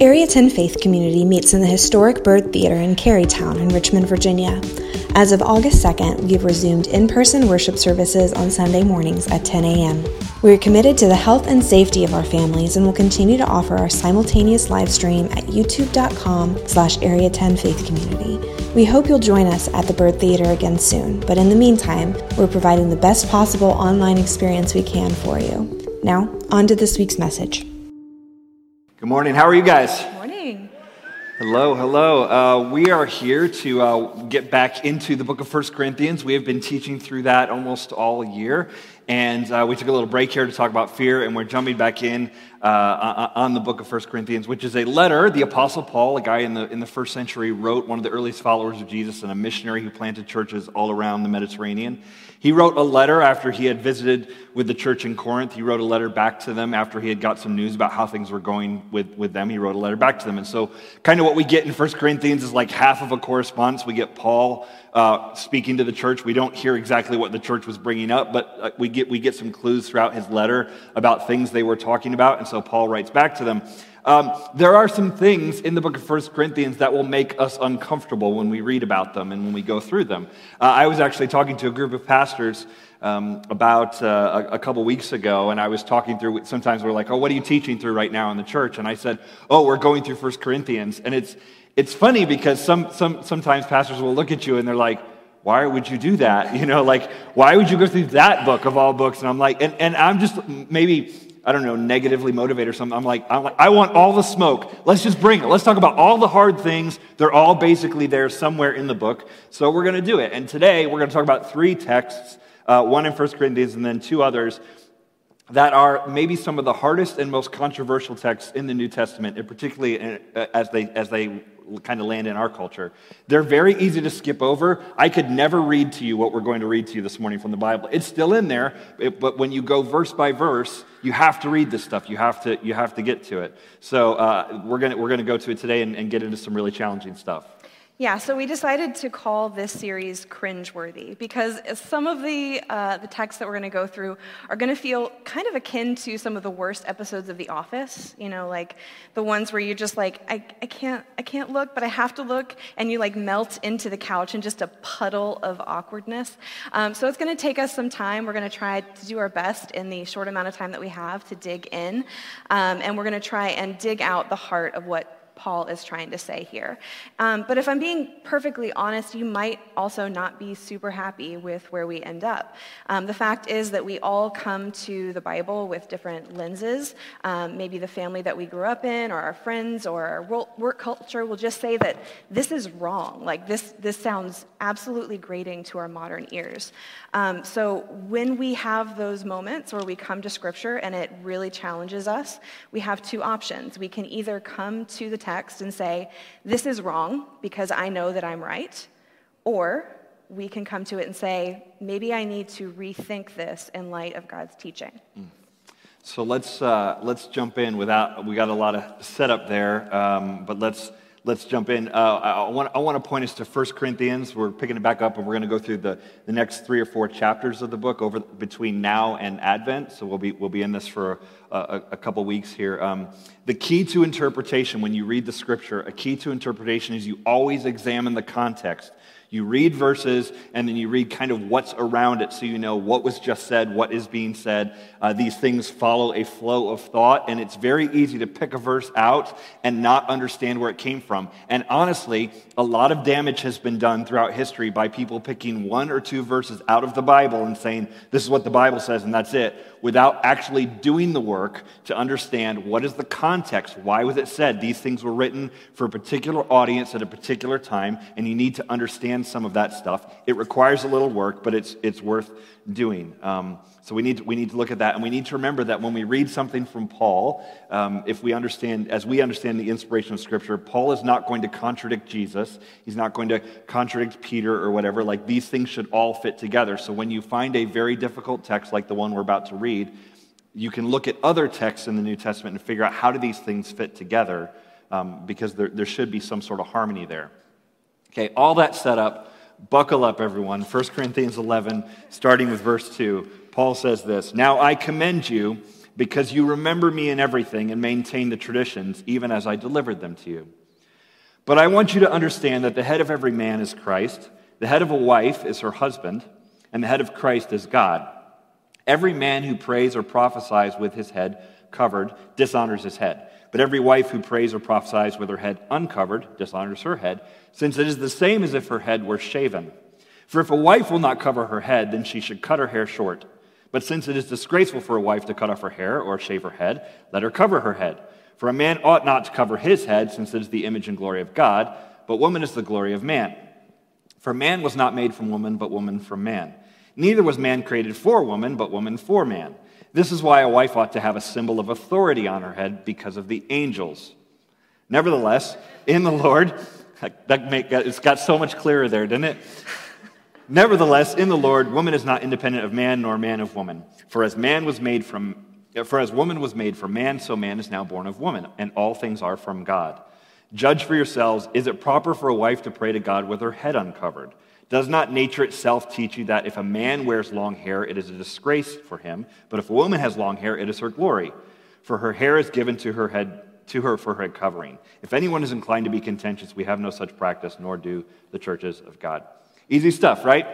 Area 10 Faith Community meets in the historic Byrd Theater in Carytown in Richmond, Virginia. As of August 2nd, we have resumed in person worship services on Sunday mornings at 10 a.m. We are committed to the health and safety of our families and will continue to offer our simultaneous live stream at youtube.com slash area 10 faith community. We hope you'll join us at the Byrd Theater again soon, but in the meantime, we're providing the best possible online experience we can for you. Now, on to this week's message. Good morning. How are you guys? Morning. Hello, hello. Uh, we are here to uh, get back into the book of First Corinthians. We have been teaching through that almost all year. And uh, we took a little break here to talk about fear, and we're jumping back in uh, on the book of First Corinthians, which is a letter the Apostle Paul, a guy in the, in the first century, wrote, one of the earliest followers of Jesus and a missionary who planted churches all around the Mediterranean. He wrote a letter after he had visited with the church in Corinth. He wrote a letter back to them after he had got some news about how things were going with, with them. He wrote a letter back to them. And so, kind of what we get in First Corinthians is like half of a correspondence. We get Paul uh, speaking to the church. We don't hear exactly what the church was bringing up, but uh, we, get, we get some clues throughout his letter about things they were talking about. And so Paul writes back to them. Um, there are some things in the book of First Corinthians that will make us uncomfortable when we read about them and when we go through them. Uh, I was actually talking to a group of pastors um, about uh, a, a, couple weeks ago, and I was talking through. Sometimes we're like, "Oh, what are you teaching through right now in the church?" And I said, "Oh, we're going through First Corinthians." And it's it's funny because some, some, sometimes pastors will look at you and they're like, why would you do that? You know, like, why would you go through that book of all books? And I'm like, and, and I'm just maybe, I don't know, negatively motivated or something. I'm like, I'm like, I want all the smoke. Let's just bring it. Let's talk about all the hard things. They're all basically there somewhere in the book. So we're going to do it. And today we're going to talk about three texts, uh, one in 1 Corinthians and then two others that are maybe some of the hardest and most controversial texts in the New Testament, and particularly uh, as they, as they kind of land in our culture. They're very easy to skip over. I could never read to you what we're going to read to you this morning from the Bible. It's still in there, but when you go verse by verse, you have to read this stuff. You have to, you have to get to it. So uh, we're going we're gonna go to it today and, and get into some really challenging stuff. Yeah, so we decided to call this series cringeworthy because some of the, uh, the texts that we're going to go through are going to feel kind of akin to some of the worst episodes of The Office. You know, like the ones where you're just like, I, I, can't, I can't look, but I have to look, and you like melt into the couch in just a puddle of awkwardness. Um, so it's going to take us some time. We're going to try to do our best in the short amount of time that we have to dig in, um, and we're going to try and dig out the heart of what Paul is trying to say here. Um, but if I'm being perfectly honest, you might also not be super happy with where we end up. Um, the fact is that we all come to the Bible with different lenses. Um, maybe the family that we grew up in, or our friends, or our work culture will just say that this is wrong. Like this, this sounds absolutely grating to our modern ears. Um, so when we have those moments where we come to Scripture and it really challenges us, we have two options. We can either come to the text text and say, This is wrong because I know that I'm right. Or we can come to it and say, Maybe I need to rethink this in light of God's teaching. Mm. So let's, uh, let's jump in without, we got a lot of setup there, um, but let's let's jump in. Uh, I, want, I want to point us to 1 Corinthians. We're picking it back up, and we're going to go through the, the next three or four chapters of the book over between now and Advent. So we'll be, we'll be in this for a, a, a couple weeks here. Um, the key to interpretation, when you read the scripture, a key to interpretation is you always examine the context. You read verses and then you read kind of what's around it so you know what was just said, what is being said. Uh, these things follow a flow of thought, and it's very easy to pick a verse out and not understand where it came from. And honestly, a lot of damage has been done throughout history by people picking one or two verses out of the Bible and saying, This is what the Bible says, and that's it, without actually doing the work to understand what is the context. Why was it said? These things were written for a particular audience at a particular time, and you need to understand some of that stuff. It requires a little work, but it's, it's worth doing. Um, so we need, to, we need to look at that, and we need to remember that when we read something from Paul, um, if we understand, as we understand the inspiration of Scripture, Paul is not going to contradict Jesus. He's not going to contradict Peter or whatever. Like these things should all fit together. So when you find a very difficult text like the one we're about to read, you can look at other texts in the New Testament and figure out how do these things fit together, um, because there, there should be some sort of harmony there. Okay, all that set up. Buckle up, everyone. 1 Corinthians 11, starting with verse 2. Paul says this Now I commend you because you remember me in everything and maintain the traditions, even as I delivered them to you. But I want you to understand that the head of every man is Christ, the head of a wife is her husband, and the head of Christ is God. Every man who prays or prophesies with his head covered dishonors his head. But every wife who prays or prophesies with her head uncovered dishonors her head, since it is the same as if her head were shaven. For if a wife will not cover her head, then she should cut her hair short. But since it is disgraceful for a wife to cut off her hair or shave her head, let her cover her head. For a man ought not to cover his head, since it is the image and glory of God, but woman is the glory of man. For man was not made from woman, but woman from man. Neither was man created for woman, but woman for man. This is why a wife ought to have a symbol of authority on her head because of the angels. Nevertheless, in the Lord, that make, it's got so much clearer there, didn't it? Nevertheless, in the Lord, woman is not independent of man, nor man of woman. For as man was made from, for as woman was made from man, so man is now born of woman, and all things are from God. Judge for yourselves: Is it proper for a wife to pray to God with her head uncovered? Does not nature itself teach you that if a man wears long hair, it is a disgrace for him, but if a woman has long hair, it is her glory? For her hair is given to her head to her for her covering. If anyone is inclined to be contentious, we have no such practice, nor do the churches of God. Easy stuff, right?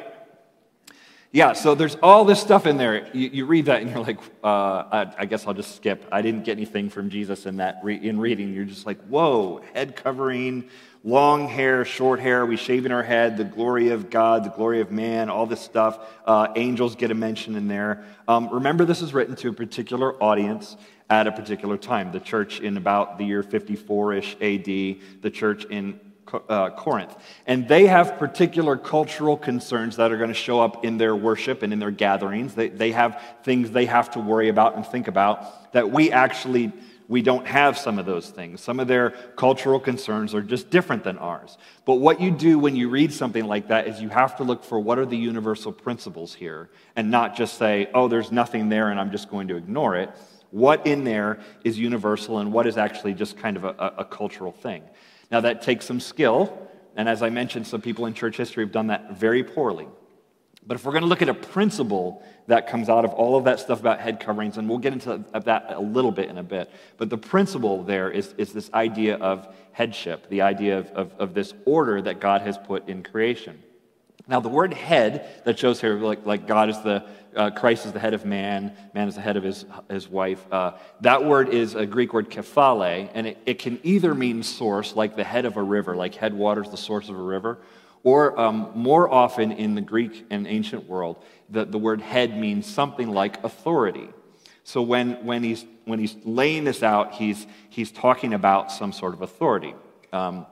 Yeah, so there's all this stuff in there. You, you read that and you're like, uh, I, I, guess I'll just skip. I didn't get anything from Jesus in that re- in reading. You're just like, whoa, head covering, long hair, short hair, we shaving our head, the glory of God, the glory of man, all this stuff. Uh, angels get a mention in there. Um, remember, this is written to a particular audience at a particular time. The church in about the year 54 ish AD, the church in uh, Corinth. And they have particular cultural concerns that are going to show up in their worship and in their gatherings. They, they have things they have to worry about and think about that we actually we don't have some of those things. Some of their cultural concerns are just different than ours. But what you do when you read something like that is you have to look for what are the universal principles here and not just say, oh, there's nothing there and I'm just going to ignore it. What in there is universal and what is actually just kind of a, a cultural thing. Now, that takes some skill. And as I mentioned, some people in church history have done that very poorly. But if we're going to look at a principle that comes out of all of that stuff about head coverings, and we'll get into that a little bit in a bit, but the principle there is, is this idea of headship, the idea of, of, of this order that God has put in creation. Now, the word head that shows here, like, like God is the, uh, Christ is the head of man, man is the head of his, his wife, uh, that word is a Greek word kephale, and it, it can either mean source, like the head of a river, like headwaters, the source of a river, or um, more often in the Greek and ancient world, the, the word head means something like authority. So when, when, he's, when he's laying this out, he's, he's talking about some sort of authority. Um,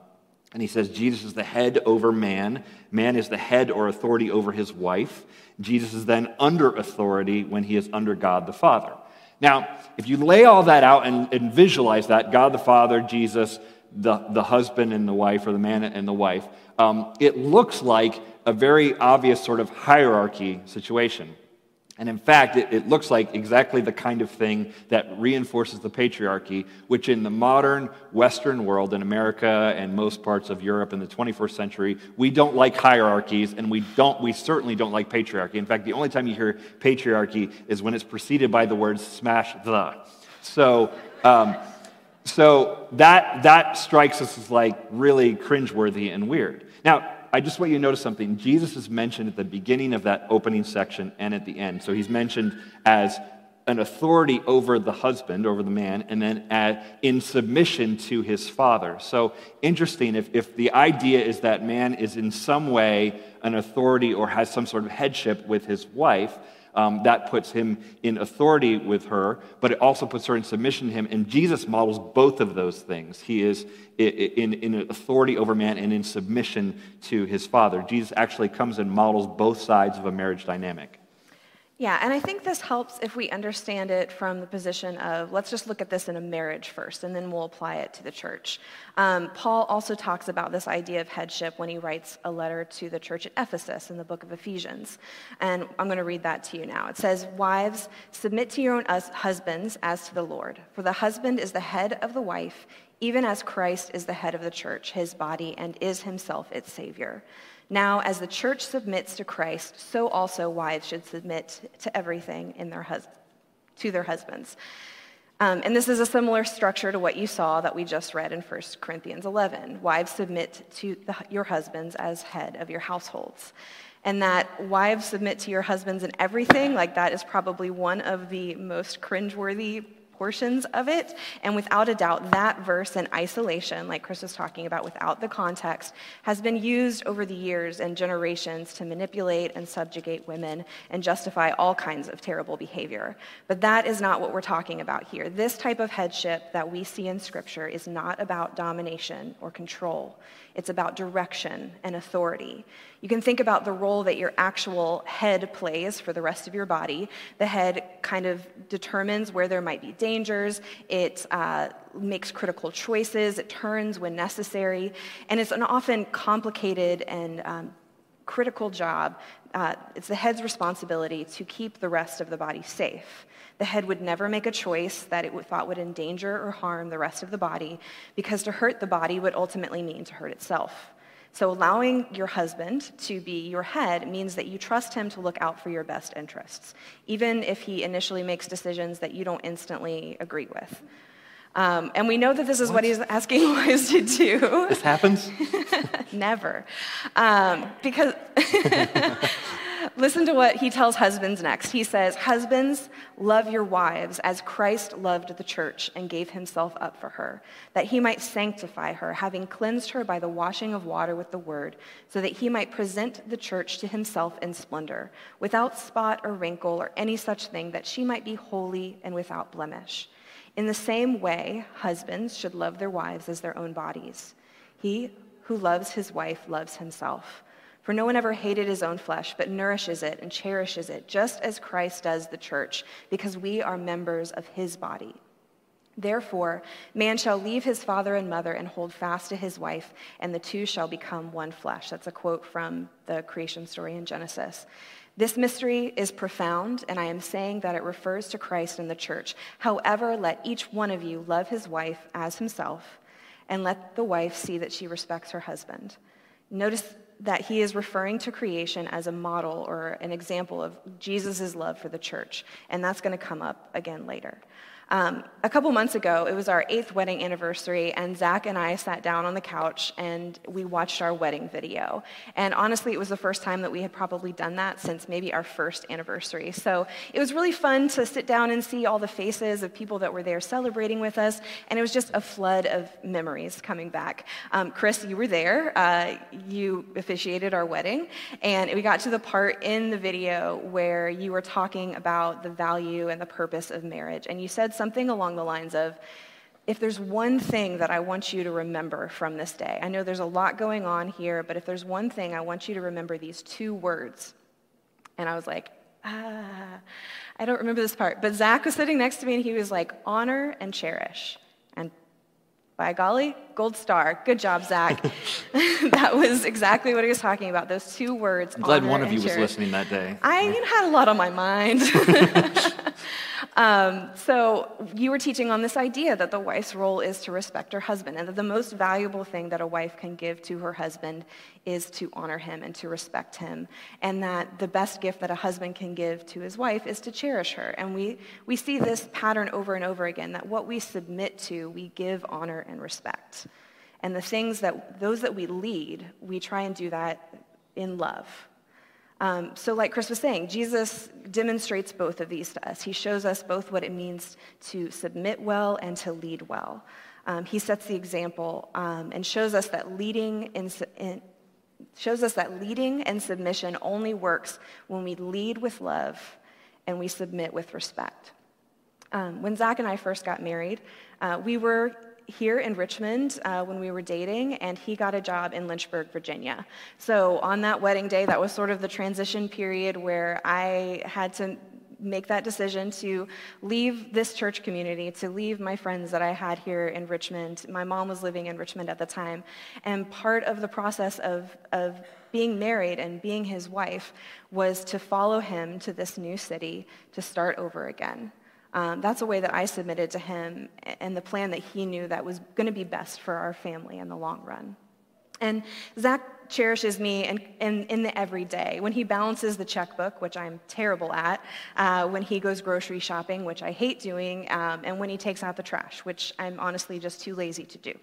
and he says Jesus is the head over man. Man is the head or authority over his wife. Jesus is then under authority when he is under God the Father. Now, if you lay all that out and, and visualize that God the Father, Jesus, the, the husband and the wife, or the man and the wife, um, it looks like a very obvious sort of hierarchy situation. And in fact, it, it, looks like exactly the kind of thing that reinforces the patriarchy, which in the modern Western world, in America and most parts of Europe in the 21st century, we don't like hierarchies and we, don't, we certainly don't like patriarchy. In fact, the only time you hear patriarchy is when it's preceded by the words smash the. So, um, so that, that strikes us as like really cringeworthy and weird. Now, I just want you to notice something. Jesus is mentioned at the beginning of that opening section and at the end. So he's mentioned as an authority over the husband, over the man, and then at, in submission to his father. So interesting, if, if the idea is that man is in some way an authority or has some sort of headship with his wife, um, that puts him in authority with her, but it also puts her in submission to him. And Jesus models both of those things. He is in, in authority over man and in submission to his father. Jesus actually comes and models both sides of a marriage dynamic. Yeah, and I think this helps if we understand it from the position of let's just look at this in a marriage first, and then we'll apply it to the church. Um, Paul also talks about this idea of headship when he writes a letter to the church at Ephesus in the book of Ephesians. And I'm going to read that to you now. It says, Wives, submit to your own husbands as to the Lord, for the husband is the head of the wife, even as Christ is the head of the church, his body, and is himself its Savior. Now, as the church submits to Christ, so also wives should submit to everything in their hus- to their husbands. Um, and this is a similar structure to what you saw that we just read in 1 Corinthians 11. Wives submit to the, your husbands as head of your households. And that wives submit to your husbands in everything, like that is probably one of the most cringeworthy portions of it. And without a doubt, that verse in isolation, like Chris was talking about, without the context, has been used over the years and generations to manipulate and subjugate women and justify all kinds of terrible behavior. But that is not what we're talking about here. This type of headship that we see in Scripture is not about domination or control. It's about direction and authority. You can think about the role that your actual head plays for the rest of your body. The head kind of determines where there might be dangers, it uh, makes critical choices, it turns when necessary, and it's an often complicated and um, critical job. Uh, it's the head's responsibility to keep the rest of the body safe. The head would never make a choice that it thought would endanger or harm the rest of the body, because to hurt the body would ultimately mean to hurt itself. So, allowing your husband to be your head means that you trust him to look out for your best interests, even if he initially makes decisions that you don't instantly agree with. Um, and we know that this is what, what he's asking wives to do. This happens? Never. Um, because Listen to what he tells husbands next. He says, Husbands, love your wives as Christ loved the church and gave himself up for her, that he might sanctify her, having cleansed her by the washing of water with the word, so that he might present the church to himself in splendor, without spot or wrinkle or any such thing, that she might be holy and without blemish. In the same way, husbands should love their wives as their own bodies. He who loves his wife loves himself. For no one ever hated his own flesh, but nourishes it and cherishes it, just as Christ does the church, because we are members of his body. Therefore, man shall leave his father and mother and hold fast to his wife, and the two shall become one flesh. That's a quote from the creation story in Genesis. This mystery is profound, and I am saying that it refers to Christ and the church. However, let each one of you love his wife as himself, and let the wife see that she respects her husband. Notice that he is referring to creation as a model or an example of Jesus' love for the church. And that's going to come up again later. Um, a couple months ago, it was our eighth wedding anniversary, and Zach and I sat down on the couch and we watched our wedding video. And honestly, it was the first time that we had probably done that since maybe our first anniversary. So it was really fun to sit down and see all the faces of people that were there celebrating with us, and it was just a flood of memories coming back. Um, Chris, you were there. Uh, you officiated our wedding, and we got to the part in the video where you were talking about the value and the purpose of marriage, and you said something along the lines of, if there's one thing that I want you to remember from this day, I know there's a lot going on here, but if there's one thing, I want you to remember these two words. And I was like, ah, I don't remember this part. But Zach was sitting next to me and he was like, honor and cherish. And by golly, gold star. Good job, Zach. that was exactly what he was talking about. Those two words. I'm glad one of you was listening that day. I you know, had a lot on my mind. Um, so you were teaching on this idea that the wife's role is to respect her husband, and that the most valuable thing that a wife can give to her husband is to honor him and to respect him, and that the best gift that a husband can give to his wife is to cherish her. And we, we see this pattern over and over again, that what we submit to, we give honor and respect. And the things that, those that we lead, we try and do that in love. Um, so, like Chris was saying, Jesus demonstrates both of these to us. He shows us both what it means to submit well and to lead well. Um, he sets the example um, and shows us that leading in, in, shows us that leading and submission only works when we lead with love and we submit with respect. Um, when Zach and I first got married, uh, we were here in Richmond uh, when we were dating, and he got a job in Lynchburg, Virginia. So on that wedding day, that was sort of the transition period where I had to make that decision to leave this church community, to leave my friends that I had here in Richmond. My mom was living in Richmond at the time. And part of the process of, of being married and being his wife was to follow him to this new city to start over again. Um, that's a way that I submitted to him and the plan that he knew that was going to be best for our family in the long run. And Zach cherishes me in, in, in, the everyday. When he balances the checkbook, which I'm terrible at, uh, when he goes grocery shopping, which I hate doing, um, and when he takes out the trash, which I'm honestly just too lazy to do.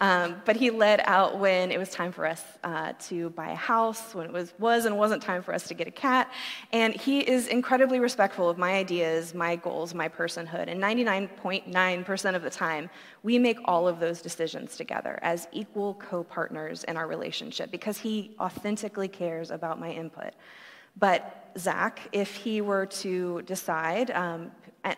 Um, but he led out when it was time for us uh, to buy a house, when it was, was and wasn't time for us to get a cat. And he is incredibly respectful of my ideas, my goals, my personhood. And 99.9% of the time, we make all of those decisions together as equal co partners in our relationship because he authentically cares about my input. But Zach, if he were to decide, um,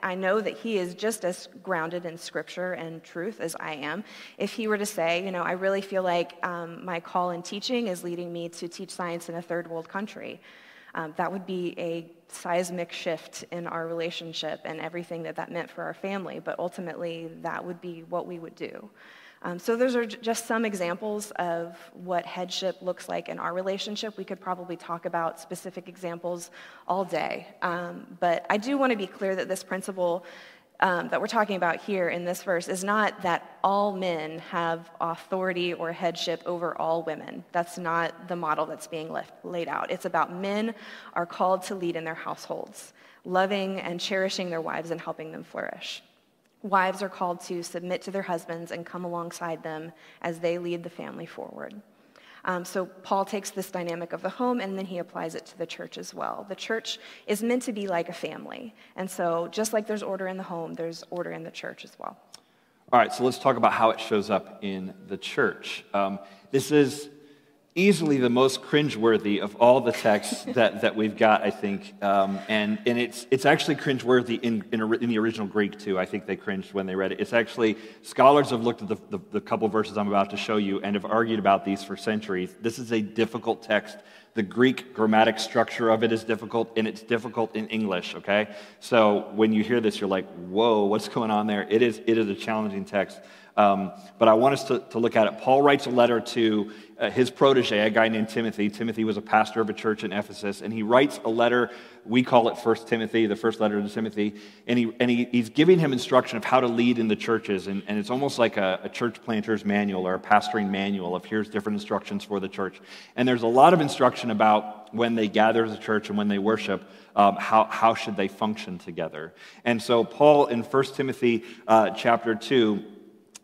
I know that he is just as grounded in scripture and truth as I am. If he were to say, you know, I really feel like um, my call in teaching is leading me to teach science in a third world country, um, that would be a seismic shift in our relationship and everything that that meant for our family. But ultimately, that would be what we would do. Um, so, those are just some examples of what headship looks like in our relationship. We could probably talk about specific examples all day. Um, but I do want to be clear that this principle um, that we're talking about here in this verse is not that all men have authority or headship over all women. That's not the model that's being left, laid out. It's about men are called to lead in their households, loving and cherishing their wives and helping them flourish. Wives are called to submit to their husbands and come alongside them as they lead the family forward. Um, so Paul takes this dynamic of the home and then he applies it to the church as well. The church is meant to be like a family. And so just like there's order in the home, there's order in the church as well. All right, so let's talk about how it shows up in the church. Um, this is easily the most cringeworthy of all the texts that, that we've got, I think. Um, and and it's, it's actually cringeworthy in, in, in, the original Greek, too. I think they cringed when they read it. It's actually, scholars have looked at the, the, the couple verses I'm about to show you and have argued about these for centuries. This is a difficult text. The Greek grammatic structure of it is difficult, and it's difficult in English, okay? So when you hear this, you're like, whoa, what's going on there? It is, it is a challenging text. Um, but I want us to, to look at it. Paul writes a letter to uh, his protege, a guy named Timothy. Timothy was a pastor of a church in Ephesus, and he writes a letter. We call it First Timothy, the first letter to Timothy. And, he, and he, he's giving him instruction of how to lead in the churches. And, and it's almost like a, a church planter's manual or a pastoring manual of here's different instructions for the church. And there's a lot of instruction about when they gather as a church and when they worship. Um, how, how should they function together? And so, Paul in 1 Timothy uh, chapter 2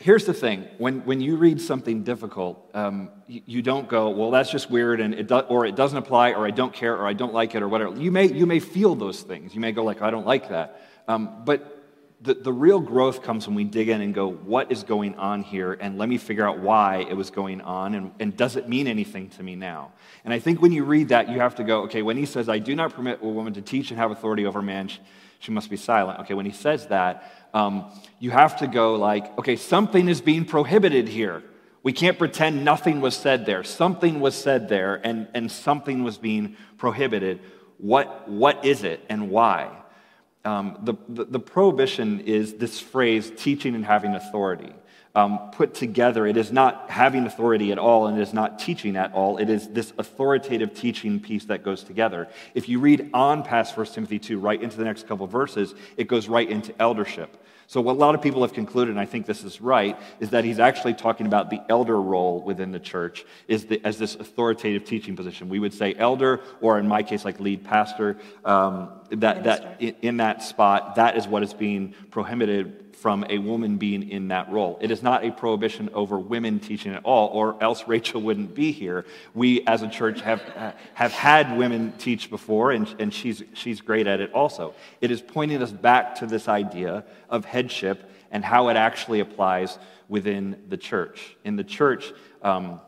here's the thing when, when you read something difficult, um, you, you, don't go, well, that's just weird, and it do, or it doesn't apply, or I don't care, or I don't like it, or whatever. You may, you may feel those things. You may go, like, I don't like that. Um, but the, the real growth comes when we dig in and go, what is going on here? And let me figure out why it was going on, and, and does it mean anything to me now? And I think when you read that, you have to go, okay, when he says, I do not permit a woman to teach and have authority over man, she, she must be silent. Okay, when he says that, um, you have to go like, okay, something is being prohibited here. We can't pretend nothing was said there. Something was said there, and, and something was being prohibited. What, what is it, and why? Um, the, the, the, prohibition is this phrase, teaching and having authority. Um, put together, it is not having authority at all, and it is not teaching at all. It is this authoritative teaching piece that goes together. If you read on past 1 Timothy 2, right into the next couple verses, it goes right into eldership. So, what a lot of people have concluded, and I think this is right, is that he's actually talking about the elder role within the church is the, as this authoritative teaching position. We would say elder, or in my case, like lead pastor. Um, that, that in, in that spot, that is what is being prohibited from a woman being in that role. It is not a prohibition over women teaching at all, or else Rachel wouldn't be here. We, as a church, have, have had women teach before, and, and she's, she's great at it also. It is pointing us back to this idea of headship and how it actually applies within the church. In the church, um,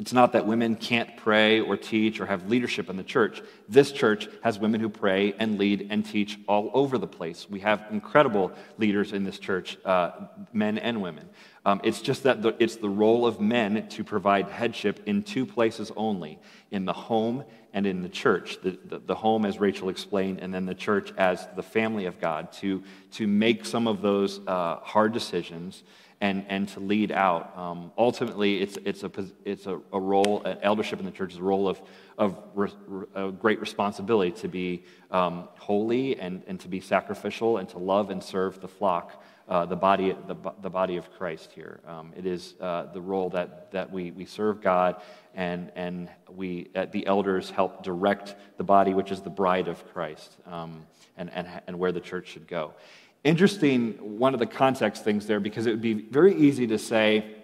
It's not that women can't pray or teach or have leadership in the church. This church has women who pray and lead and teach all over the place. We have incredible leaders in this church, uh, men and women. Um, it's just that the, it's the role of men to provide headship in two places only in the home and in the church. The, the, the, home, as Rachel explained, and then the church as the family of God to, to make some of those uh, hard decisions and, and to lead out. Um, ultimately, it's, it's, a, it's a, a role, an eldership in the church is a role of, of re, a great responsibility to be um, holy and, and to be sacrificial and to love and serve the flock. Uh, the, body, the, the body of Christ here. Um, it is uh, the role that, that we, we serve God and, and we, the elders help direct the body, which is the bride of Christ, um, and, and, and where the church should go. Interesting, one of the context things there, because it would be very easy to say,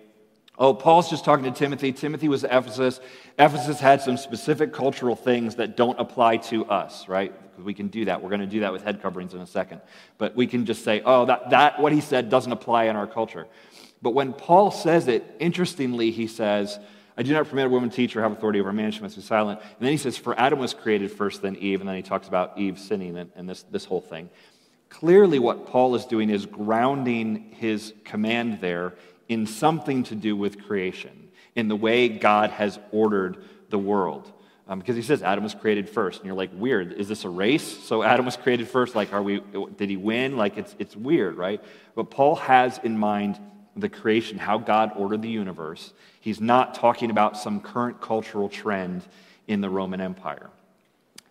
oh, Paul's just talking to Timothy. Timothy was Ephesus. Ephesus had some specific cultural things that don't apply to us, right? We can do that. We're going to do that with head coverings in a second. But we can just say, oh, that, that what he said doesn't apply in our culture. But when Paul says it, interestingly, he says, I do not permit a woman to teach or have authority over a man, she must be silent. And then he says, For Adam was created first, then Eve. And then he talks about Eve sinning and, and this, this whole thing. Clearly, what Paul is doing is grounding his command there in something to do with creation, in the way God has ordered the world. Um, because he says Adam was created first, and you're like, weird. Is this a race? So Adam was created first. Like, are we? Did he win? Like, it's it's weird, right? But Paul has in mind the creation, how God ordered the universe. He's not talking about some current cultural trend in the Roman Empire.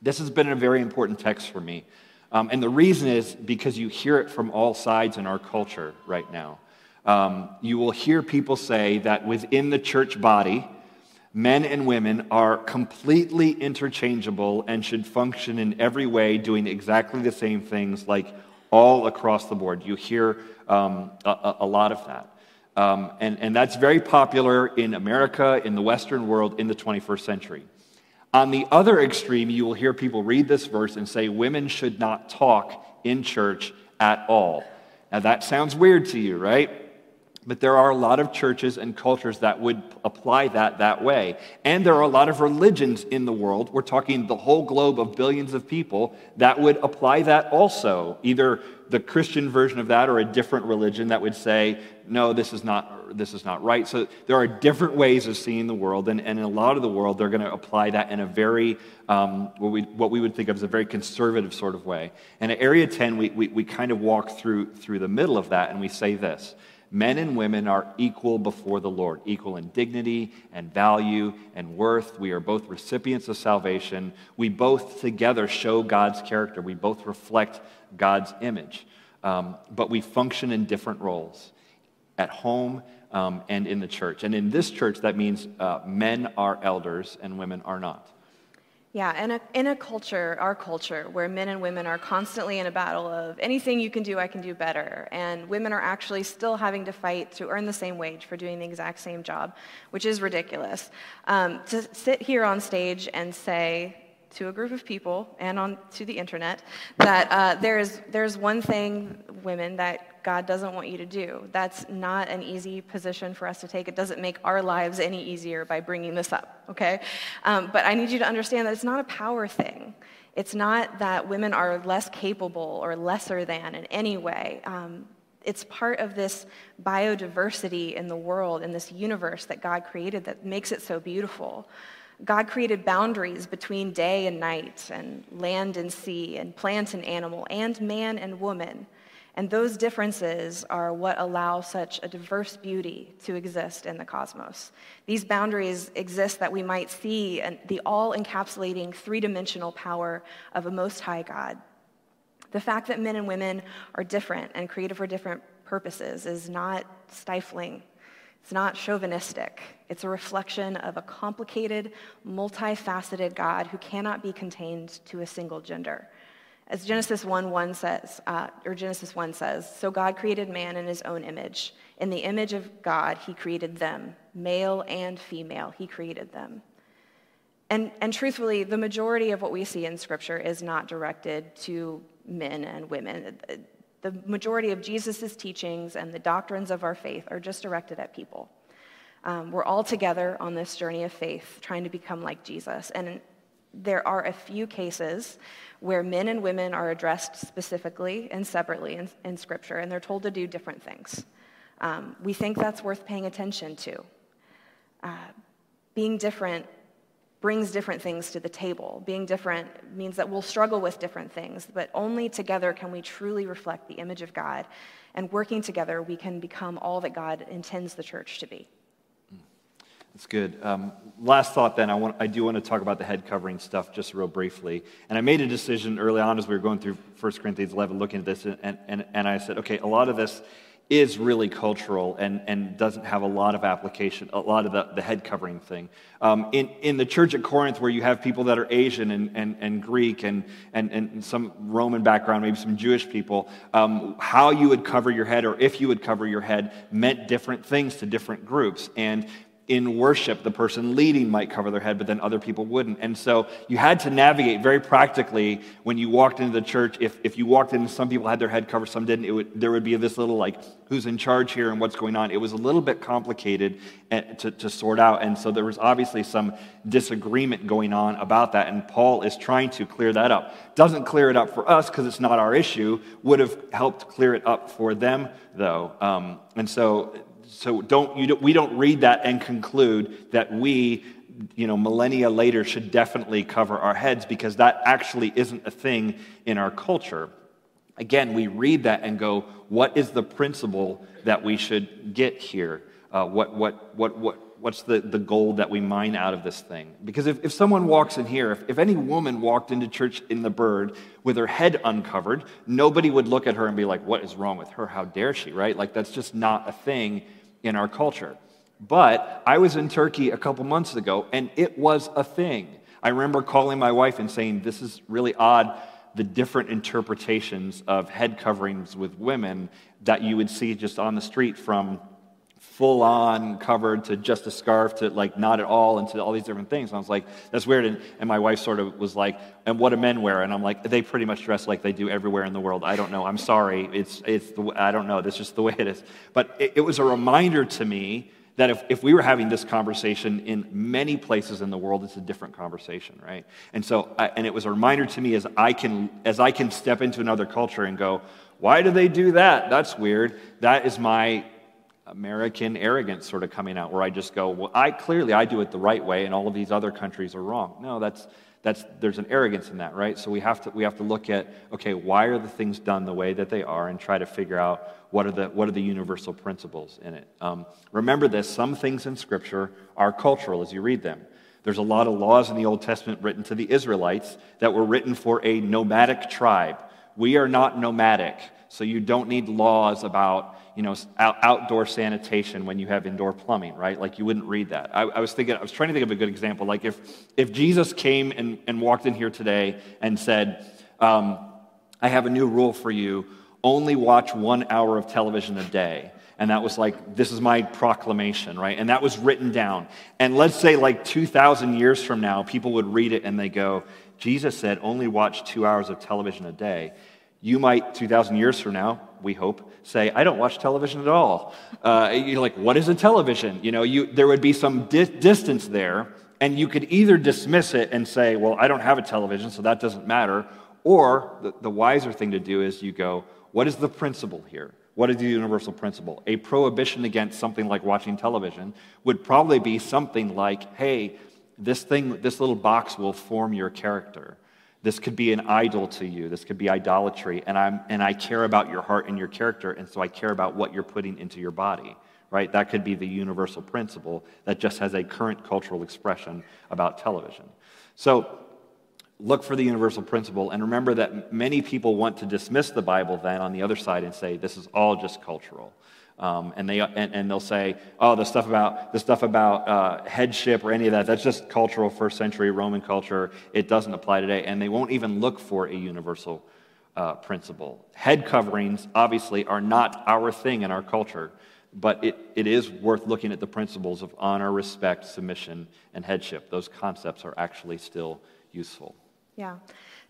This has been a very important text for me um, and the reason is because you hear it from all sides in our culture right now. Um, you will hear people say that within the church body, men and women are completely interchangeable and should function in every way, doing exactly the same things, like all across the board. You hear um, a, a, lot of that. Um, and, and that's very popular in America, in the Western world, in the 21st century. On the other extreme, you will hear people read this verse and say women should not talk in church at all. Now, that sounds weird to you, right? But there are a lot of churches and cultures that would apply that that way. And there are a lot of religions in the world, we're talking the whole globe of billions of people, that would apply that also. Either the Christian version of that or a different religion that would say, no, this is not, this is not right. So there are different ways of seeing the world, and, and in a lot of the world, they're going to apply that in a very, um, what, we, what we would think of as a very conservative sort of way. And at Area 10, we, we, we kind of walk through, through the middle of that, and we say this Men and women are equal before the Lord, equal in dignity and value and worth. We are both recipients of salvation. We both together show God's character. We both reflect God's image. Um, but we function in different roles at home um, and in the church. And in this church, that means uh, men are elders and women are not. Yeah, in a, in a culture, our culture, where men and women are constantly in a battle of anything you can do, I can do better, and women are actually still having to fight to earn the same wage for doing the exact same job, which is ridiculous. Um, to sit here on stage and say, to a group of people and on to the internet that uh, there's there's one thing women that God doesn't want you to do. That's not an easy position for us to take. It doesn't make our lives any easier by bringing this up. Okay, um, but I need you to understand that it's not a power thing. It's not that women are less capable or lesser than in any way. Um, it's part of this biodiversity in the world, in this universe that God created that makes it so beautiful. God created boundaries between day and night, and land and sea, and plant and animal, and man and woman. And those differences are what allow such a diverse beauty to exist in the cosmos. These boundaries exist that we might see the all encapsulating three dimensional power of a Most High God. The fact that men and women are different and created for different purposes is not stifling it's not chauvinistic. It's a reflection of a complicated, multifaceted God who cannot be contained to a single gender. As Genesis 1 1 says, uh, or Genesis 1 says, so God created man in his own image. In the image of God, he created them, male and female, he created them. And, and truthfully, the majority of what we see in Scripture is not directed to men and women. The majority of Jesus' teachings and the doctrines of our faith are just directed at people. Um, we're all together on this journey of faith, trying to become like Jesus. And there are a few cases where men and women are addressed specifically and separately in, in Scripture, and they're told to do different things. Um, we think that's worth paying attention to. Uh, being different brings different things to the table. Being different means that we'll struggle with different things, but only together can we truly reflect the image of God. And working together, we can become all that God intends the church to be. That's good. Um, last thought then, I, want, I do want to talk about the head covering stuff just real briefly. And I made a decision early on as we were going through 1 Corinthians 11, looking at this, and, and, and I said, okay, a lot of this is really cultural and, and doesn't have a lot of application, a lot of the, the head covering thing. Um, in, in the church at Corinth, where you have people that are Asian and, and, and Greek and, and, and some Roman background, maybe some Jewish people, um, how you would cover your head or if you would cover your head meant different things to different groups. And in worship, the person leading might cover their head, but then other people wouldn't. And so you had to navigate very practically when you walked into the church. If, if you walked in, some people had their head covered, some didn't. Would, there would be this little, like, who's in charge here and what's going on. It was a little bit complicated eh, to, to sort out. And so there was obviously some disagreement going on about that. And Paul is trying to clear that up. Doesn't clear it up for us because it's not our issue, would have helped clear it up for them, though. Um, and so so don't, you don't, we don't read that and conclude that we, you know, millennia later should definitely cover our heads because that actually isn't a thing in our culture. Again, we read that and go, what is the principle that we should get here? Uh, what, what, what, what, what's the, the gold that we mine out of this thing? Because if, if someone walks in here, if, if any woman walked into church in the Byrd with her head uncovered, nobody would look at her and be like, what is wrong with her? How dare she, right? Like, that's just not a thing in our culture. But I was in Turkey a couple months ago, and it was a thing. I remember calling my wife and saying, This is really odd, the different interpretations of head coverings with women that you would see just on the street from full on covered to just a scarf to like not at all and to all these different things. And I was like, that's weird. And, and my wife sort of was like, and what do men wear? And I'm like, they pretty much dress like they do everywhere in the world. I don't know. I'm sorry. It's, it's the, I don't know. That's just the way it is. But it, it was a reminder to me that if, if we were having this conversation in many places in the world, it's a different conversation, right? And so, I, and it was a reminder to me as I can, as I can step into another culture and go, why do they do that? That's weird. That is my American arrogance sort of coming out where I just go, well, I clearly I do it the right way and all of these other countries are wrong. No, that's that's there's an arrogance in that, right? So we have to we have to look at okay, why are the things done the way that they are and try to figure out what are the what are the universal principles in it. Um, remember this: some things in Scripture are cultural as you read them. There's a lot of laws in the Old Testament written to the Israelites that were written for a nomadic tribe. We are not nomadic, so you don't need laws about you know, out, outdoor sanitation when you have indoor plumbing, right? Like you wouldn't read that. I, I, was thinking, I was trying to think of a good example. Like if, if Jesus came and, and walked in here today and said, um, I have a new rule for you only watch one hour of television a day. And that was like, this is my proclamation, right? And that was written down. And let's say, like 2,000 years from now, people would read it and they go, Jesus said, only watch two hours of television a day. You might, 2,000 years from now, we hope, say, I don't watch television at all. Uh, you're like, what is a television? You know, you, there would be some di- distance there, and you could either dismiss it and say, well, I don't have a television, so that doesn't matter. Or the, the wiser thing to do is you go, what is the principle here? What is the universal principle? A prohibition against something like watching television would probably be something like, hey, this thing, this little box will form your character. This could be an idol to you. This could be idolatry. And, I'm, and I care about your heart and your character, and so I care about what you're putting into your body, right? That could be the universal principle that just has a current cultural expression about television. So look for the universal principle, and remember that many people want to dismiss the Bible then on the other side and say this is all just cultural. Um, and, they, and, and, they'll say, oh, the stuff about, the stuff about uh, headship or any of that, that's just cultural first century Roman culture. It doesn't apply today. And they won't even look for a universal uh, principle. Head coverings, obviously, are not our thing in our culture, but it, it is worth looking at the principles of honor, respect, submission, and headship. Those concepts are actually still useful. Yeah.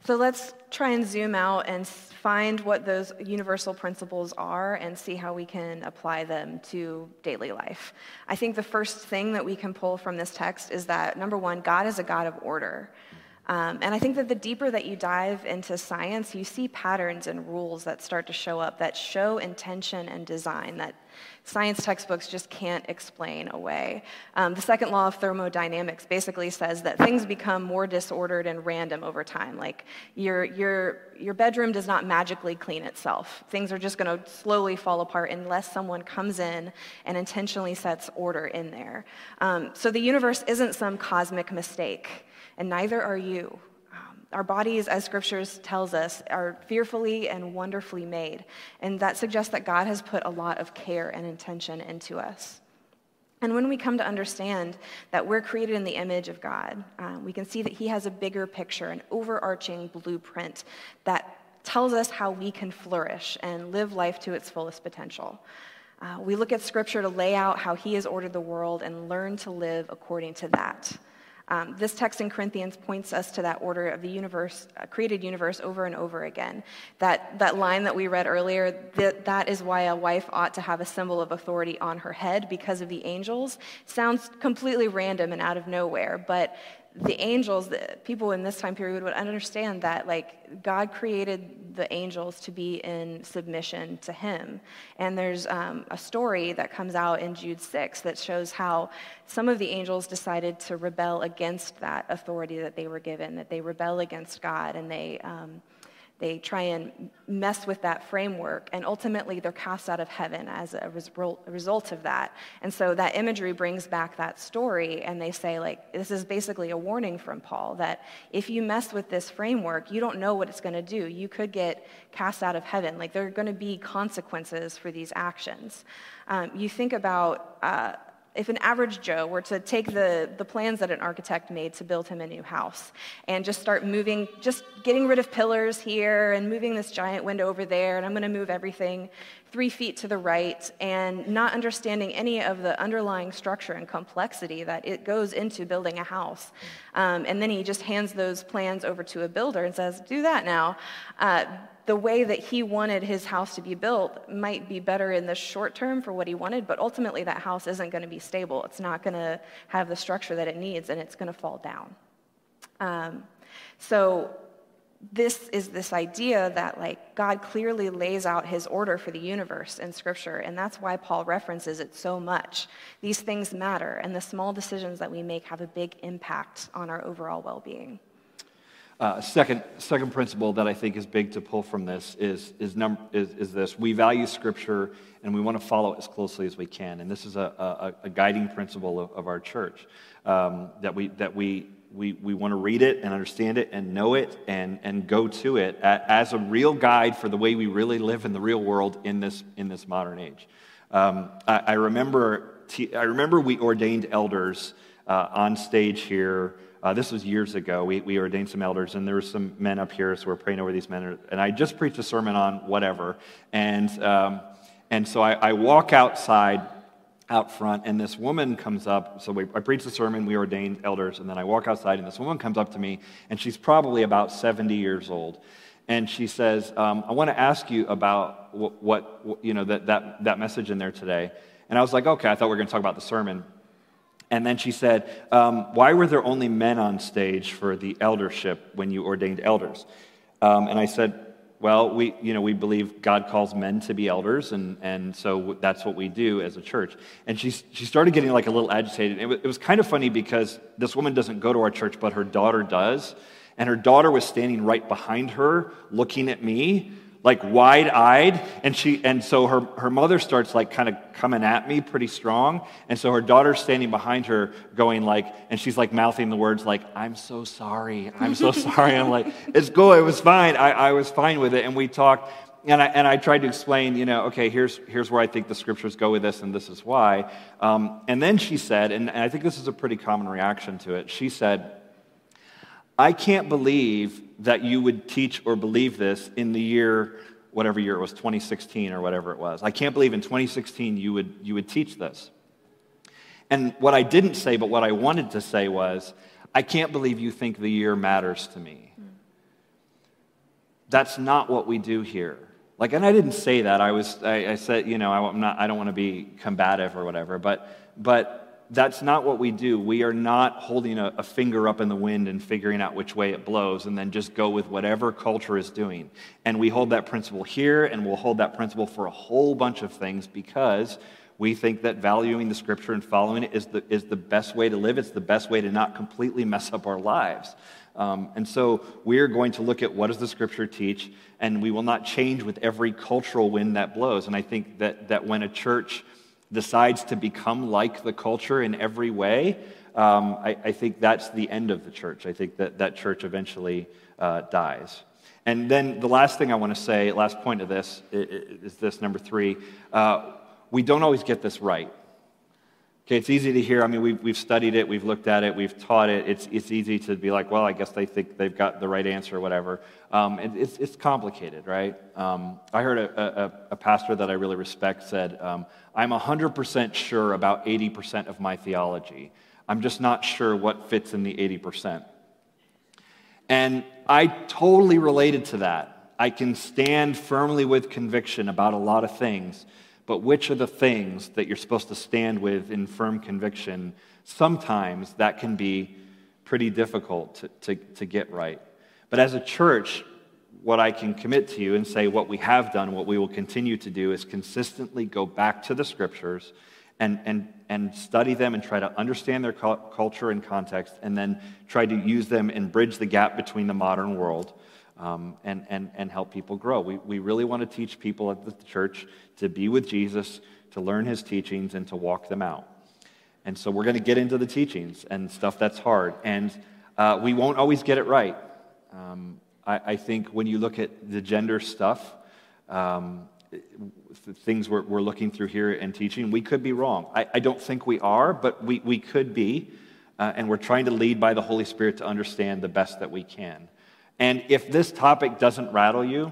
So let's try and zoom out and find what those universal principles are and see how we can apply them to daily life. I think the first thing that we can pull from this text is that number one, God is a God of order. Um, and I think that the deeper that you dive into science, you see patterns and rules that start to show up that show intention and design that science textbooks just can't explain away. Um, the second law of thermodynamics basically says that things become more disordered and random over time. Like your, your, your bedroom does not magically clean itself. Things are just going to slowly fall apart unless someone comes in and intentionally sets order in there. Um, so the universe isn't some cosmic mistake and neither are you. Our bodies, as scriptures tells us, are fearfully and wonderfully made. And that suggests that God has put a lot of care and intention into us. And when we come to understand that we're created in the image of God, uh, we can see that He has a bigger picture, an overarching blueprint that tells us how we can flourish and live life to its fullest potential. Uh, we look at Scripture to lay out how He has ordered the world and learn to live according to that. Um, this text in Corinthians points us to that order of the universe, uh, created universe, over and over again. That, that line that we read earlier, that, that is why a wife ought to have a symbol of authority on her head because of the angels, sounds completely random and out of nowhere, but the angels, the people in this time period would understand that like God created the angels to be in submission to Him. And there's um, a story that comes out in Jude 6 that shows how some of the angels decided to rebel against that authority that they were given, that they rebel against God and they. Um, they try and mess with that framework, and ultimately they're cast out of heaven as a result of that. And so that imagery brings back that story, and they say, like, this is basically a warning from Paul that if you mess with this framework, you don't know what it's going to do. You could get cast out of heaven. Like, there are going to be consequences for these actions. Um, you think about uh, if an average Joe were to take the, the plans that an architect made to build him a new house and just start moving, just getting rid of pillars here and moving this giant window over there, and I'm going to move everything three feet to the right, and not understanding any of the underlying structure and complexity that it goes into building a house. Um, and then he just hands those plans over to a builder and says, Do that now. Uh, the way that he wanted his house to be built might be better in the short term for what he wanted, but ultimately that house isn't going to be stable. It's not going to have the structure that it needs, and it's going to fall down. Um, so this is this idea that like God clearly lays out his order for the universe in scripture and that's why Paul references it so much. These things matter and the small decisions that we make have a big impact on our overall well-being. Uh, second, second principle that I think is big to pull from this is, is, num- is, is this. We value Scripture and we want to follow it as closely as we can. And this is a, a, a guiding principle of, of our church um, that, we, that we, we, we want to read it and understand it and know it and, and go to it as a real guide for the way we really live in the real world in this, in this modern age. Um, I, I, remember I remember we ordained elders uh, on stage here uh, this was years ago. We, we ordained some elders, and there were some men up here, so we're praying over these men. And I just preached a sermon on whatever. And, um, and so I, I, walk outside out front, and this woman comes up. So we, I preached the sermon, we ordained elders, and then I walk outside, and this woman comes up to me, and she's probably about 70 years old. And she says, um, I want to ask you about what, what, you know, that, that, that message in there today. And I was like, okay, I thought we were going to talk about the sermon. And then she said, um, Why were there only men on stage for the eldership when you ordained elders? Um, and I said, Well, we, you know, we believe God calls men to be elders, and, and so that's what we do as a church. And she, she started getting like a little agitated. It was, it was kind of funny because this woman doesn't go to our church, but her daughter does. And her daughter was standing right behind her, looking at me like wide eyed. And she, and so her, her mother starts like kind of coming at me pretty strong. And so her daughter's standing behind her going like, and she's like mouthing the words like, I'm so sorry. I'm so sorry. I'm like, it's cool. It was fine. I, I was fine with it. And we talked and I, and I tried to explain, you know, okay, here's, here's where I think the scriptures go with this, and this is why. Um, and then she said, and, and I think this is a pretty common reaction to it, she said, I can't believe that you would teach or believe this in the year, whatever year it was, 2016 or whatever it was. I can't believe in 2016 you would, you would teach this. And what I didn't say, but what I wanted to say was, I can't believe you think the year matters to me. that's not what we do here. Like, and I didn't say that. I was, I, I said, you know, I'm not, I don't want to be combative or whatever, but, but that's not what we do. We are not holding a, a, finger up in the wind and figuring out which way it blows and then just go with whatever culture is doing. And we hold that principle here and we'll hold that principle for a whole bunch of things because we think that valuing the scripture and following it is the, is the best way to live. It's the best way to not completely mess up our lives. Um, and so we're going to look at what does the scripture teach, and we will not change with every cultural wind that blows. And I think that, that when a church decides to become like the culture in every way, um, I, I, think that's the end of the church. I think that that church eventually uh, dies. And then the last thing I want to say, last point of this, is this number three. Uh, we don't always get this right. Okay, it's easy to hear. I mean, we've, we've studied it, we've looked at it, we've taught it. It's, it's easy to be like, well, I guess they think they've got the right answer or whatever. Um, it, it's, it's complicated, right? Um, I heard a, a, a, pastor that I really respect said, um, I'm 100% sure about 80% of my theology. I'm just not sure what fits in the 80%. And I totally related to that. I can stand firmly with conviction about a lot of things. But which are the things that you're supposed to stand with in firm conviction? Sometimes that can be pretty difficult to, to, to get right. But as a church, what I can commit to you and say what we have done, what we will continue to do, is consistently go back to the scriptures and, and, and study them and try to understand their culture and context, and then try to use them and bridge the gap between the modern world um, and, and, and help people grow. We, we really want to teach people at the church to be with Jesus, to learn his teachings, and to walk them out. And so we're going to get into the teachings and stuff that's hard. And uh, we won't always get it right. Um, I, I, think when you look at the gender stuff, um, things we're, we're, looking through here and teaching, we could be wrong. I, I don't think we are, but we, we could be. Uh, and we're trying to lead by the Holy Spirit to understand the best that we can. And if this topic doesn't rattle you,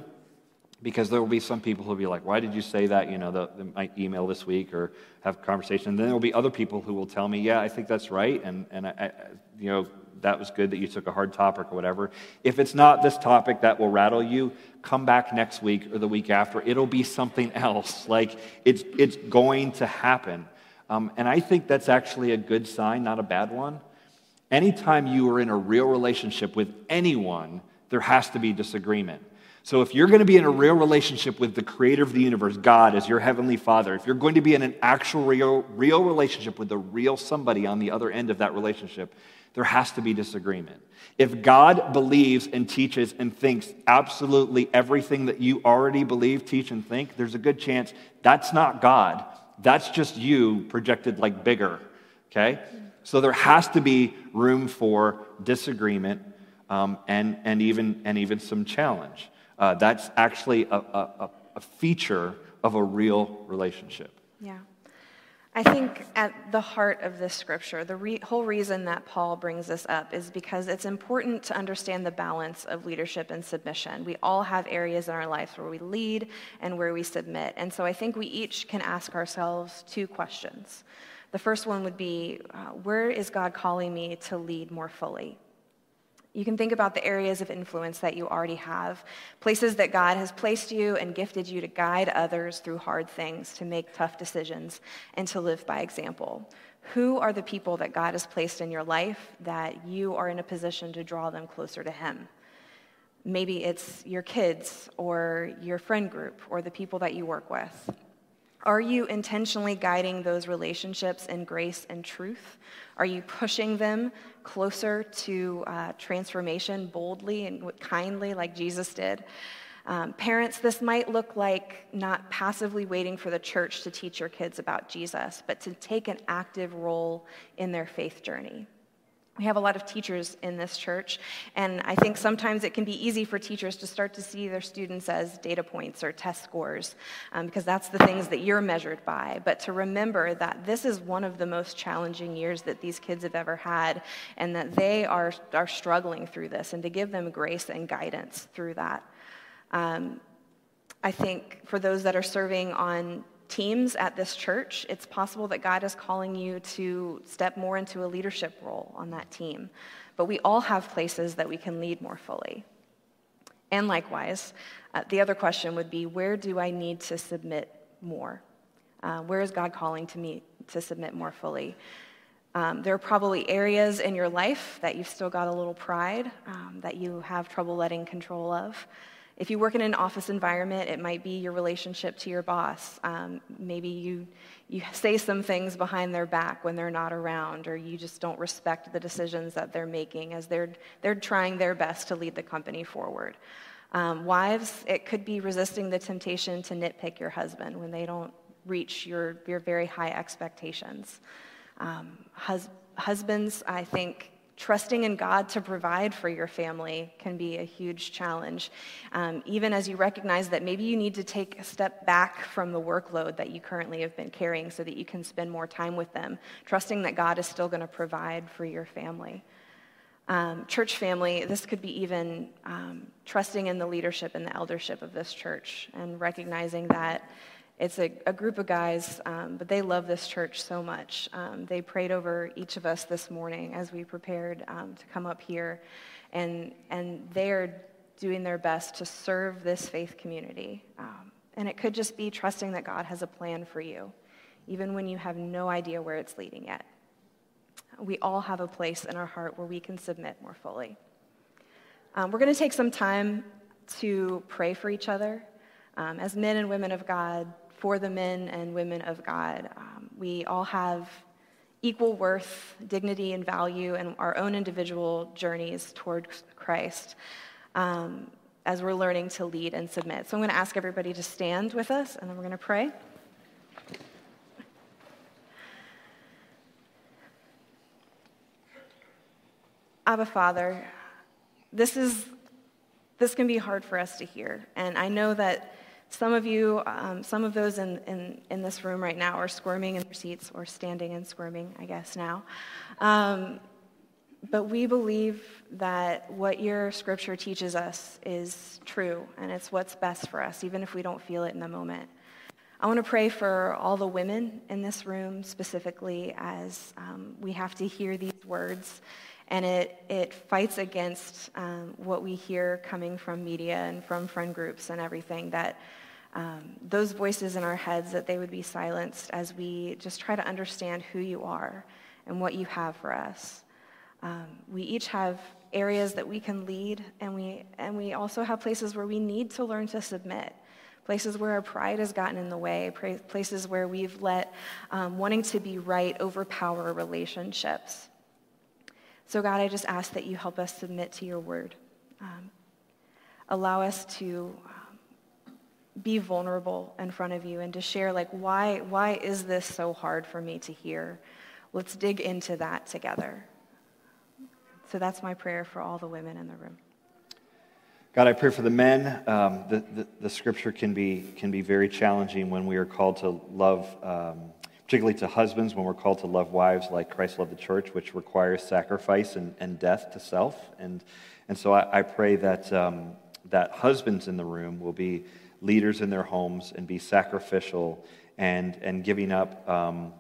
because there will be some people who will be like, why did you say that? You know, they might email this week or have a conversation. And then there will be other people who will tell me, yeah, I think that's right. And, and I, I, you know, that was good that you took a hard topic or whatever. If it's not this topic that will rattle you, come back next week or the week after. It'll be something else. Like, it's, it's going to happen. Um, and I think that's actually a good sign, not a bad one. Anytime you are in a real relationship with anyone, there has to be disagreement. So, if you're going to be in a real relationship with the creator of the universe, God, as your heavenly father, if you're going to be in an actual, real, real relationship with a real somebody on the other end of that relationship, there has to be disagreement. If God believes and teaches and thinks absolutely everything that you already believe, teach, and think, there's a good chance that's not God. That's just you projected like bigger, okay? So there has to be room for disagreement um, and, and, even, and even some challenge. Uh, that's actually a, a, a feature of a real relationship. Yeah. I think at the heart of this scripture, the re- whole reason that Paul brings this up is because it's important to understand the balance of leadership and submission. We all have areas in our lives where we lead and where we submit. And so I think we each can ask ourselves two questions. The first one would be uh, Where is God calling me to lead more fully? You can think about the areas of influence that you already have, places that God has placed you and gifted you to guide others through hard things, to make tough decisions, and to live by example. Who are the people that God has placed in your life that you are in a position to draw them closer to Him? Maybe it's your kids or your friend group or the people that you work with. Are you intentionally guiding those relationships in grace and truth? Are you pushing them closer to uh, transformation boldly and kindly, like Jesus did? Um, parents, this might look like not passively waiting for the church to teach your kids about Jesus, but to take an active role in their faith journey. We have a lot of teachers in this church, and I think sometimes it can be easy for teachers to start to see their students as data points or test scores, um, because that's the things that you're measured by. But to remember that this is one of the most challenging years that these kids have ever had, and that they are, are struggling through this, and to give them grace and guidance through that. Um, I think for those that are serving on teams at this church, it's possible that God is calling you to step more into a leadership role on that team. But we all have places that we can lead more fully. And likewise, uh, the other question would be where do I need to submit more? Uh, where is God calling to me to submit more fully? Um, there are probably areas in your life that you've still got a little pride um, that you have trouble letting control of. If you work in an office environment, it might be your relationship to your boss. Um, maybe you, you say some things behind their back when they're not around, or you just don't respect the decisions that they're making as they're, they're trying their best to lead the company forward. Um, wives, it could be resisting the temptation to nitpick your husband when they don't reach your, your very high expectations. Um, hus- husbands, I think, trusting in God to provide for your family can be a huge challenge. Um, even as you recognize that maybe you need to take a step back from the workload that you currently have been carrying so that you can spend more time with them, trusting that God is still going to provide for your family. Um, church family, this could be even um, trusting in the leadership and the eldership of this church and recognizing that it's a, a group of guys, um, but they love this church so much. Um, they prayed over each of us this morning as we prepared um, to come up here, and, and they are doing their best to serve this faith community. Um, and it could just be trusting that God has a plan for you, even when you have no idea where it's leading yet. We all have a place in our heart where we can submit more fully. Um, we're going to take some time to pray for each other. Um, as men and women of God, for the men and women of God. Um, we all have equal worth, dignity, and value in our own individual journeys toward Christ um, as we're learning to lead and submit. So I'm going to ask everybody to stand with us, and then we're going to pray. Abba Father, this is this can be hard for us to hear, and I know that some of you, um, some of those in, in, in, this room right now are squirming in their seats or standing and squirming, I guess, now. Um, but we believe that what your scripture teaches us is true and it's what's best for us, even if we don't feel it in the moment. I want to pray for all the women in this room specifically as um, we have to hear these words and it, it fights against um, what we hear coming from media and from friend groups and everything that um, those voices in our heads that they would be silenced as we just try to understand who you are and what you have for us. Um, we each have areas that we can lead, and we, and we also have places where we need to learn to submit. Places where our pride has gotten in the way, places where we've let um, wanting to be right overpower relationships. So, God, I just ask that you help us submit to your word. Um, allow us to be vulnerable in front of you and to share like why why is this so hard for me to hear? Let's dig into that together. So that's my prayer for all the women in the room. God i pray for the men. Um, the, the, the, scripture can be can be very challenging when we are called to love um, particularly to husbands when we're called to love wives like christ loved the church which requires sacrifice and, and death to self. And and so i, I pray that um, that husbands in the room will be leaders in their homes and be sacrificial and, and giving up um,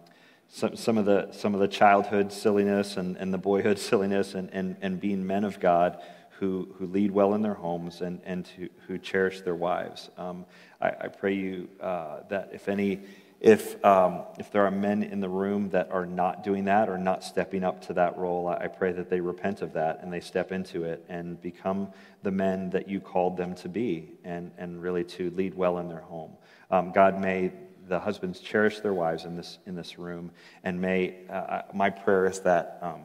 some, some, of the, some of the childhood silliness and, and the boyhood silliness and, and, and being men of God who, who lead well in their homes and, and who, who cherish their wives. Um, I, I, pray you uh, that if any if, um, if there are men in the room that are not doing that or not stepping up to that role, I pray that they repent of that and they step into it and become the men that you called them to be and, and really to lead well in their home. Um, God, may the husbands cherish their wives in this, in this room, and may uh, uh my prayer is that um,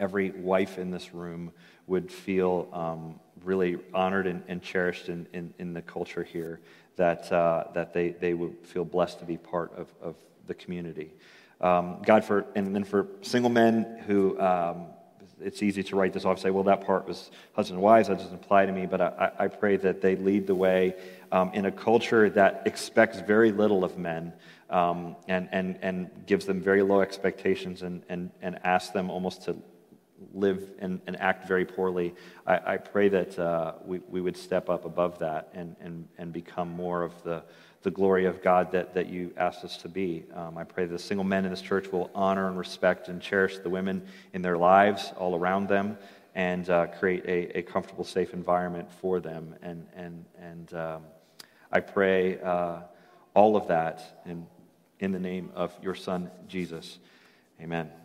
every wife in this room would feel um, really honored and, and cherished in, in, in, the culture here, that, uh, that they, they would feel blessed to be part of, of the community. Um, God, for, and then for single men who, um, it's easy to write this off say, well, that part was husband and wives, that doesn't apply to me, but I, I pray that they lead the way um, in a culture that expects very little of men. Um, and, and, and gives them very low expectations and, and, and asks them almost to live and, and act very poorly. I, I pray that uh, we, we would step up above that and, and, and become more of the, the glory of God that, that you asked us to be. Um, I pray the single men in this church will honor and respect and cherish the women in their lives all around them and uh, create a, a, comfortable, safe environment for them. And, and, and um, I pray uh, all of that in, in the name of your Son, Jesus. Amen.